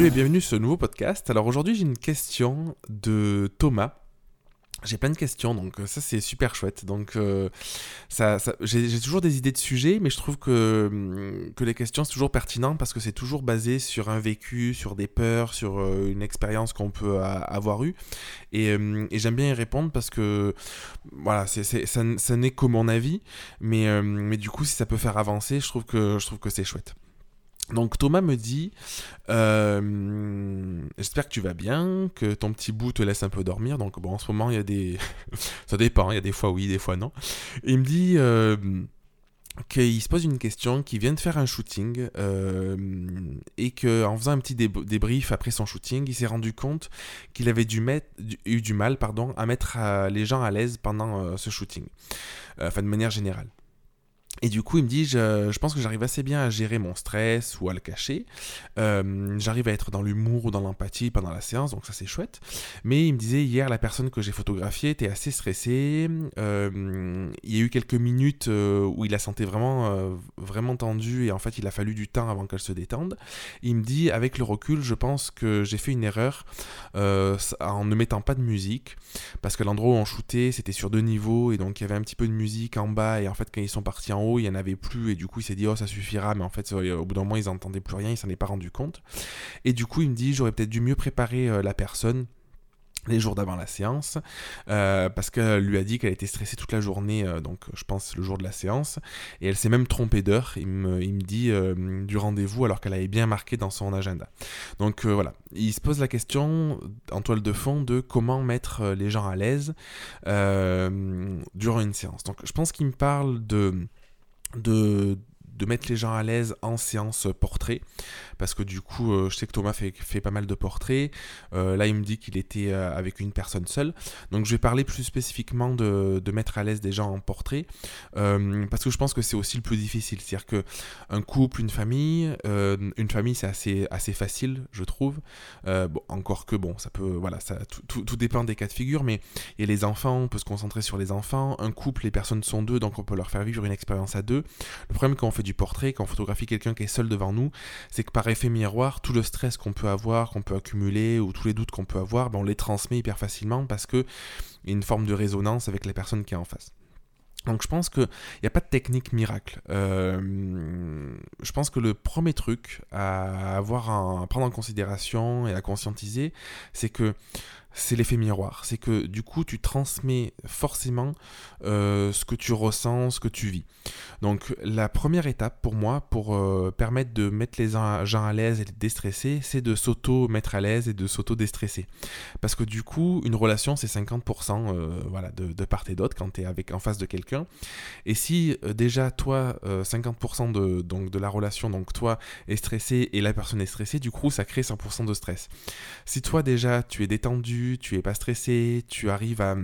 Salut et bienvenue sur ce nouveau podcast. Alors aujourd'hui j'ai une question de Thomas. J'ai plein de questions, donc euh, ça c'est super chouette. Donc euh, ça, j'ai toujours des idées de sujets, mais je trouve que, hum, que les questions c'est toujours pertinent parce que c'est toujours basé sur un vécu, sur des peurs, sur euh, une expérience qu'on peut avoir eue. Et, hum, et j'aime bien y répondre parce que voilà, ça, ça n'est que mon avis, mais, euh, mais du coup si ça peut faire avancer, je trouve que, je trouve que c'est chouette. Donc Thomas me dit, euh, j'espère que tu vas bien, que ton petit bout te laisse un peu dormir. Donc bon, en ce moment il y a des, ça dépend, il y a des fois oui, des fois non. Il me dit euh, qu'il se pose une question, qu'il vient de faire un shooting euh, et que en faisant un petit dé- débrief après son shooting, il s'est rendu compte qu'il avait eu du mal, pardon, à mettre les gens à l'aise pendant ce shooting, enfin de manière générale. Et du coup, il me dit, je, pense que j'arrive assez bien à gérer mon stress ou à le cacher. Euh, j'arrive à être dans l'humour ou dans l'empathie pendant la séance, donc ça c'est chouette. Mais il me disait, hier, la personne que j'ai photographiée était assez stressée. Euh, il y a eu quelques minutes euh, où il la sentait vraiment, vraiment tendue et en fait, il a fallu du temps avant qu'elle se détende. Il me dit, avec le recul, je pense que j'ai fait une erreur en ne mettant pas de musique parce que l'endroit où on shootait c'était sur deux niveaux et donc il y avait un petit peu de musique en bas et en fait quand ils sont partis en haut il y en avait plus et du coup il s'est dit oh ça suffira mais en fait euh, au bout d'un moment ils entendaient plus rien il s'en est pas rendu compte et du coup il me dit j'aurais peut-être dû mieux préparer euh, la personne les jours d'avant la séance, euh, parce qu'elle lui a dit qu'elle était stressée toute la journée, donc je pense le jour de la séance, et elle s'est même trompée d'heure, il me, il me dit, du rendez-vous, alors qu'elle avait bien marqué dans son agenda. Donc voilà, il se pose la question en toile de fond de comment mettre les gens à l'aise durant une séance. Donc je pense qu'il me parle de, de, de mettre les gens à l'aise en séance portrait, parce que du coup, euh, je sais que Thomas fait, pas mal de portraits. Euh, là, il me dit qu'il était euh, avec une personne seule. Donc je vais parler plus spécifiquement de, mettre à l'aise des gens en portrait, parce que je pense que c'est aussi le plus difficile. C'est-à-dire que un couple, une famille, une famille, c'est assez, assez facile, je trouve. Bon, encore que bon, ça peut, voilà, ça, tout, tout, tout dépend des cas de figure, mais a les enfants, on peut se concentrer sur les enfants. Un couple, les personnes sont deux, donc on peut leur faire vivre une expérience à deux. Le problème quand on fait du portrait, quand on photographie quelqu'un qui est seul devant nous, c'est que par effet miroir, tout le stress qu'on peut avoir, qu'on peut accumuler, ou tous les doutes qu'on peut avoir, ben, on les transmet hyper facilement parce que il y a une forme de résonance avec la personne qui est en face. Donc je pense qu'il n'y a pas de technique miracle. Euh, je pense que le premier truc à avoir à prendre en considération et à conscientiser, c'est que c'est l'effet miroir. C'est que du coup tu transmets forcément euh, ce que tu ressens, ce que tu vis. Donc la première étape pour moi, pour euh, permettre de mettre les gens à l'aise et de déstresser, c'est de s'auto-mettre à l'aise et de s'auto-déstresser. Parce que du coup, une relation, c'est 50% euh, voilà, de, part et d'autre quand tu es avec, en face de quelqu'un. Et si déjà toi, euh, 50% de, donc, de la relation, donc toi, est stressé et la personne est stressée, du coup, ça crée 100% de stress. Si toi déjà, tu es détendu, tu es pas stressé, tu arrives à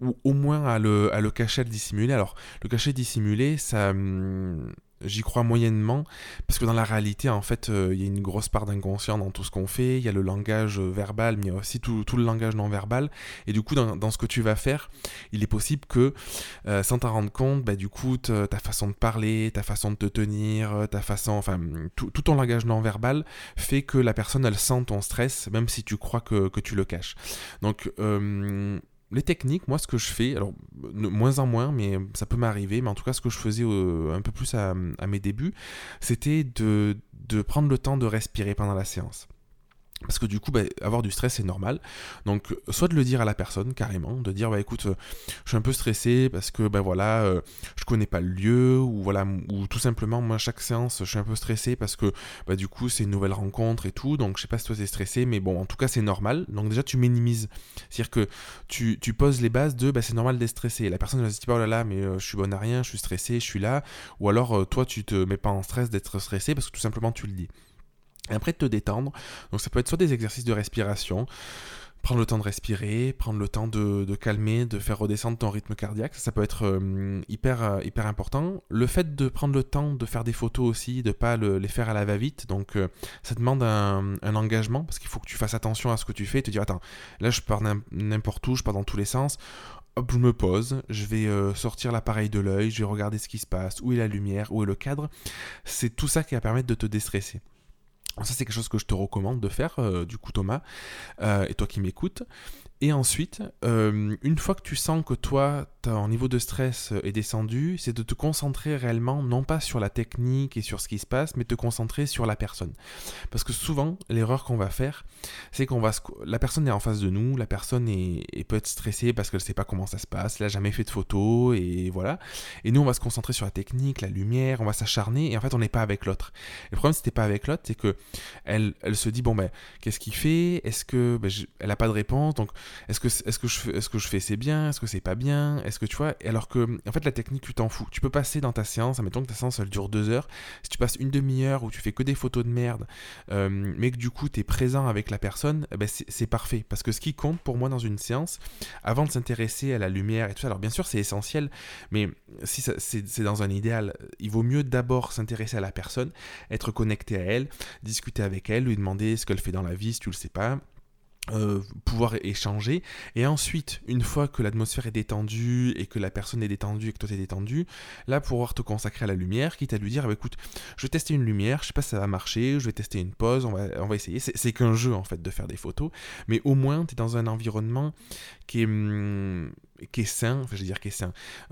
ou au moins à le, à le cacher, à le dissimuler. Alors, le cacher, dissimuler, ça, hum, j'y crois moyennement, parce que dans la réalité, en fait, euh, il y a une grosse part d'inconscient dans tout ce qu'on fait. Il y a le langage euh, verbal, mais il y a aussi tout, tout le langage non verbal. Et du coup, dans, dans ce que tu vas faire, il est possible que, euh, sans t'en rendre compte, bah, du coup, ta façon de parler, ta façon de te tenir, ta façon, enfin, tout, ton langage non verbal fait que la personne, elle sent ton stress, même si tu crois que, que tu le caches. Donc, les techniques, moi, ce que je fais, alors, moins en moins, mais ça peut m'arriver, mais en tout cas, ce que je faisais euh, un peu plus à, mes débuts, c'était de prendre le temps de respirer pendant la séance. Parce que du coup, bah, avoir du stress, c'est normal. Donc, soit de le dire à la personne, carrément, de dire, bah écoute, euh, je suis un peu stressé parce que, bah voilà, euh, je connais pas le lieu, ou voilà, ou tout simplement, moi, chaque séance, je suis un peu stressé parce que, bah du coup, c'est une nouvelle rencontre et tout, donc je sais pas si toi t'es stressé, mais bon, en tout cas, c'est normal. Donc déjà, tu minimises. C'est-à-dire que tu, poses les bases de, bah c'est normal d'être stressé. La personne, elle va se dire, oh là là, mais euh, je suis bonne à rien, je suis stressé, je suis là. Ou alors, toi, tu te mets pas en stress d'être stressé parce que tout simplement, tu le dis. Et après te détendre, donc ça peut être soit des exercices de respiration, prendre le temps de respirer, prendre le temps de, calmer, de faire redescendre ton rythme cardiaque, ça, peut être euh, hyper, euh, hyper important. Le fait de prendre le temps de faire des photos aussi, de pas le- les faire à la va-vite, donc euh, ça demande un, engagement, parce qu'il faut que tu fasses attention à ce que tu fais, et te dire, attends, là je pars n'im- n'importe où, je pars dans tous les sens, hop, je me pose, je vais sortir l'appareil de l'œil, je vais regarder ce qui se passe, où est la lumière, où est le cadre. C'est tout ça qui va permettre de te déstresser. Ça, c'est quelque chose que je te recommande de faire, euh, du coup, Thomas, euh, et toi qui m'écoutes. Et ensuite, euh, une fois que tu sens que toi, ton niveau de stress est descendu, c'est de te concentrer réellement, non pas sur la technique et sur ce qui se passe, mais te concentrer sur la personne. Parce que souvent, l'erreur qu'on va faire, c'est qu'on va... La personne est en face de nous, la personne est, peut être stressée parce qu'elle ne sait pas comment ça se passe, elle n'a jamais fait de photos, et voilà. Et nous, on va se concentrer sur la technique, la lumière, on va s'acharner, et en fait, on n'est pas avec l'autre. Le problème, si pas avec l'autre, c'est que elle se dit, bon, ben, qu'est-ce qu'il fait? Est-ce que... Ben, elle n'a pas de réponse, donc est-ce que, est-ce que, je fais, est-ce que je fais c'est bien? Est-ce que c'est pas bien? Est-ce que tu vois? Alors que, en fait, la technique, tu t'en fous. Tu peux passer dans ta séance, admettons que ta séance, elle dure deux heures. Si tu passes une demi-heure où tu fais que des photos de merde, euh, mais que du coup, tu es présent avec la personne, eh ben c'est, parfait. Parce que ce qui compte pour moi dans une séance, avant de s'intéresser à la lumière et tout ça, alors bien sûr, c'est essentiel, mais si c'est, dans un idéal, il vaut mieux d'abord s'intéresser à la personne, être connecté à elle, discuter avec elle, lui demander ce qu'elle fait dans la vie si tu le sais pas euh, pouvoir échanger. Et ensuite une fois que l'atmosphère est détendue et que la personne est détendue et que toi t'es détendu là pouvoir te consacrer à la lumière quitte à lui dire ah bah, écoute je vais tester une lumière je sais pas si ça va marcher je vais tester une pause on va, essayer. C'est qu'un jeu en fait de faire des photos. Mais au moins tu dans un environnement qui est hum, qui est sain, je veux dire qui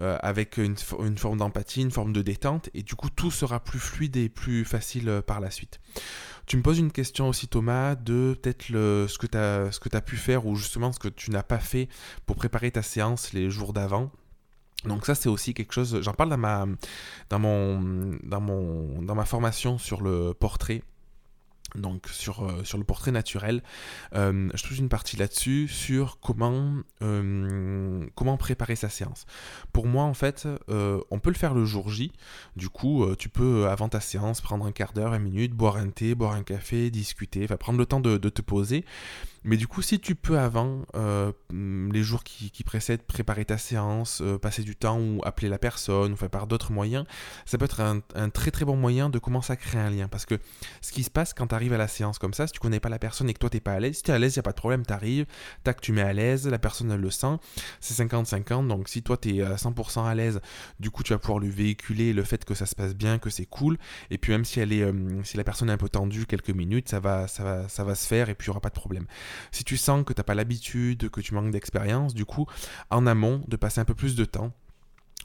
euh, avec une, une forme d'empathie, une forme de détente, et du coup tout sera plus fluide et plus facile euh, par la suite. Tu me poses une question aussi Thomas de peut-être ce que tu as, pu faire ou justement ce que tu n'as pas fait pour préparer ta séance les jours d'avant. Donc ça c'est aussi quelque chose, j'en parle dans ma, dans, mon, dans ma formation sur le portrait donc sur, euh, sur le portrait naturel. Euh, je touche une partie là-dessus sur comment, euh, comment préparer sa séance. Pour moi, en fait, on peut le faire le jour J. Du coup, tu peux, avant ta séance, prendre un quart d'heure, une minute, boire un thé, boire un café, discuter, enfin prendre le temps de te poser. Mais du coup, si tu peux avant, euh, les jours qui, précèdent, préparer ta séance, euh, passer du temps ou appeler la personne, ou faire par d'autres moyens, ça peut être un, très très bon moyen de commencer à créer un lien. Parce que ce qui se passe quand tu arrives à la séance comme ça, si tu connais pas la personne et que toi t'es pas à l'aise, si tu es à l'aise, il n'y a pas de problème, tu arrives, tac, tu mets à l'aise, la personne elle le sent, c'est 50-50, donc si toi tu es à 100% à l'aise, du coup tu vas pouvoir lui véhiculer le fait que ça se passe bien, que c'est cool, et puis même si, elle est, euh, si la personne est un peu tendue quelques minutes, ça va, ça va, ça va se faire et puis il n'y aura pas de problème. Si tu sens que tu n'as pas l'habitude, que tu manques d'expérience, du coup, en amont, de passer un peu plus de temps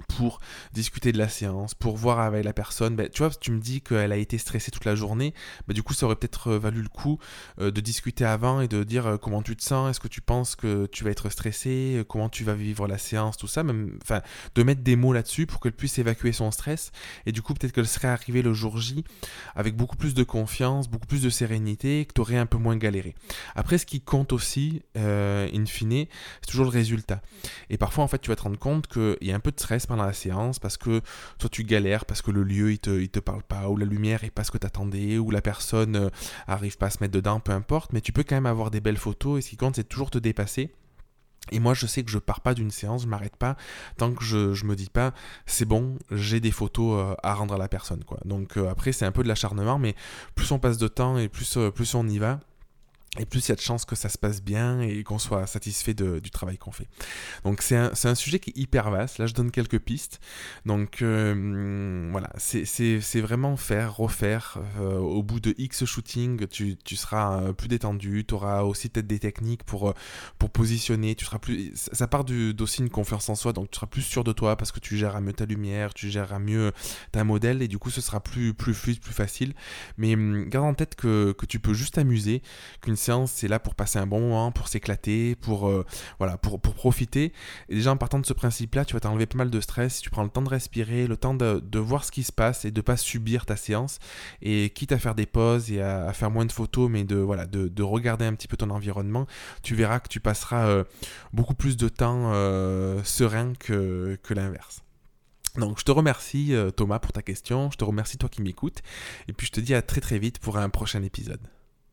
pour discuter de la séance, pour voir avec la personne. Ben, tu vois, tu me dis qu'elle a été stressée toute la journée, ben, du coup, ça aurait peut-être euh, valu le coup euh, de discuter avant et de dire euh, comment tu te sens, est-ce que tu penses que tu vas être stressé, comment tu vas vivre la séance, tout ça, même, enfin, de mettre des mots là-dessus pour qu'elle puisse évacuer son stress. Et du coup, peut-être qu'elle serait arrivée le jour J avec beaucoup plus de confiance, beaucoup plus de sérénité, que tu aurais un peu moins galéré. Après, ce qui compte aussi, in fine, c'est toujours le résultat. Et parfois, en fait, tu vas te rendre compte qu'il y a un peu de stress pendant la séance parce que toi tu galères, parce que le lieu il te, parle pas, ou la lumière est pas ce que t'attendais, ou la personne euh, arrive pas à se mettre dedans, peu importe, mais tu peux quand même avoir des belles photos et ce qui compte c'est toujours te dépasser. Et moi, je sais que je pars pas d'une séance, je m'arrête pas tant que je, je me dis pas, c'est bon, j'ai des photos euh, à rendre à la personne, quoi. Donc euh, après, c'est un peu de l'acharnement, mais plus on passe de temps et plus on y va, et plus il y a de chances que ça se passe bien et qu'on soit satisfait du travail qu'on fait. Donc c'est un, un, sujet qui est hyper vaste. Là, je donne quelques pistes. Donc euh, voilà, c'est vraiment faire, refaire. Euh, au bout de X shooting, tu, tu seras euh, plus détendu. Tu auras aussi peut-être des techniques pour, pour positionner. Tu seras plus, ça part d'aussi une confiance en soi. Donc tu seras plus sûr de toi parce que tu gères mieux ta lumière, tu gères mieux ta modèle et du coup ce sera plus, plus fluide, plus facile. Mais hum, garde en tête que, que tu peux juste t'amuser, séance, c'est là pour passer un bon moment, pour s'éclater, pour, euh, voilà, pour, pour, profiter. Et déjà, en partant de ce principe-là, tu vas t'enlever pas mal de stress. Tu prends le temps de respirer, le temps de, de, voir ce qui se passe et de pas subir ta séance. Et quitte à faire des pauses et à, faire moins de photos, mais de, voilà, de, de, regarder un petit peu ton environnement, tu verras que tu passeras euh, beaucoup plus de temps euh, serein que, que l'inverse. Donc je te remercie Thomas pour ta question, je te remercie toi qui m'écoutes, et puis je te dis à très très vite pour un prochain épisode.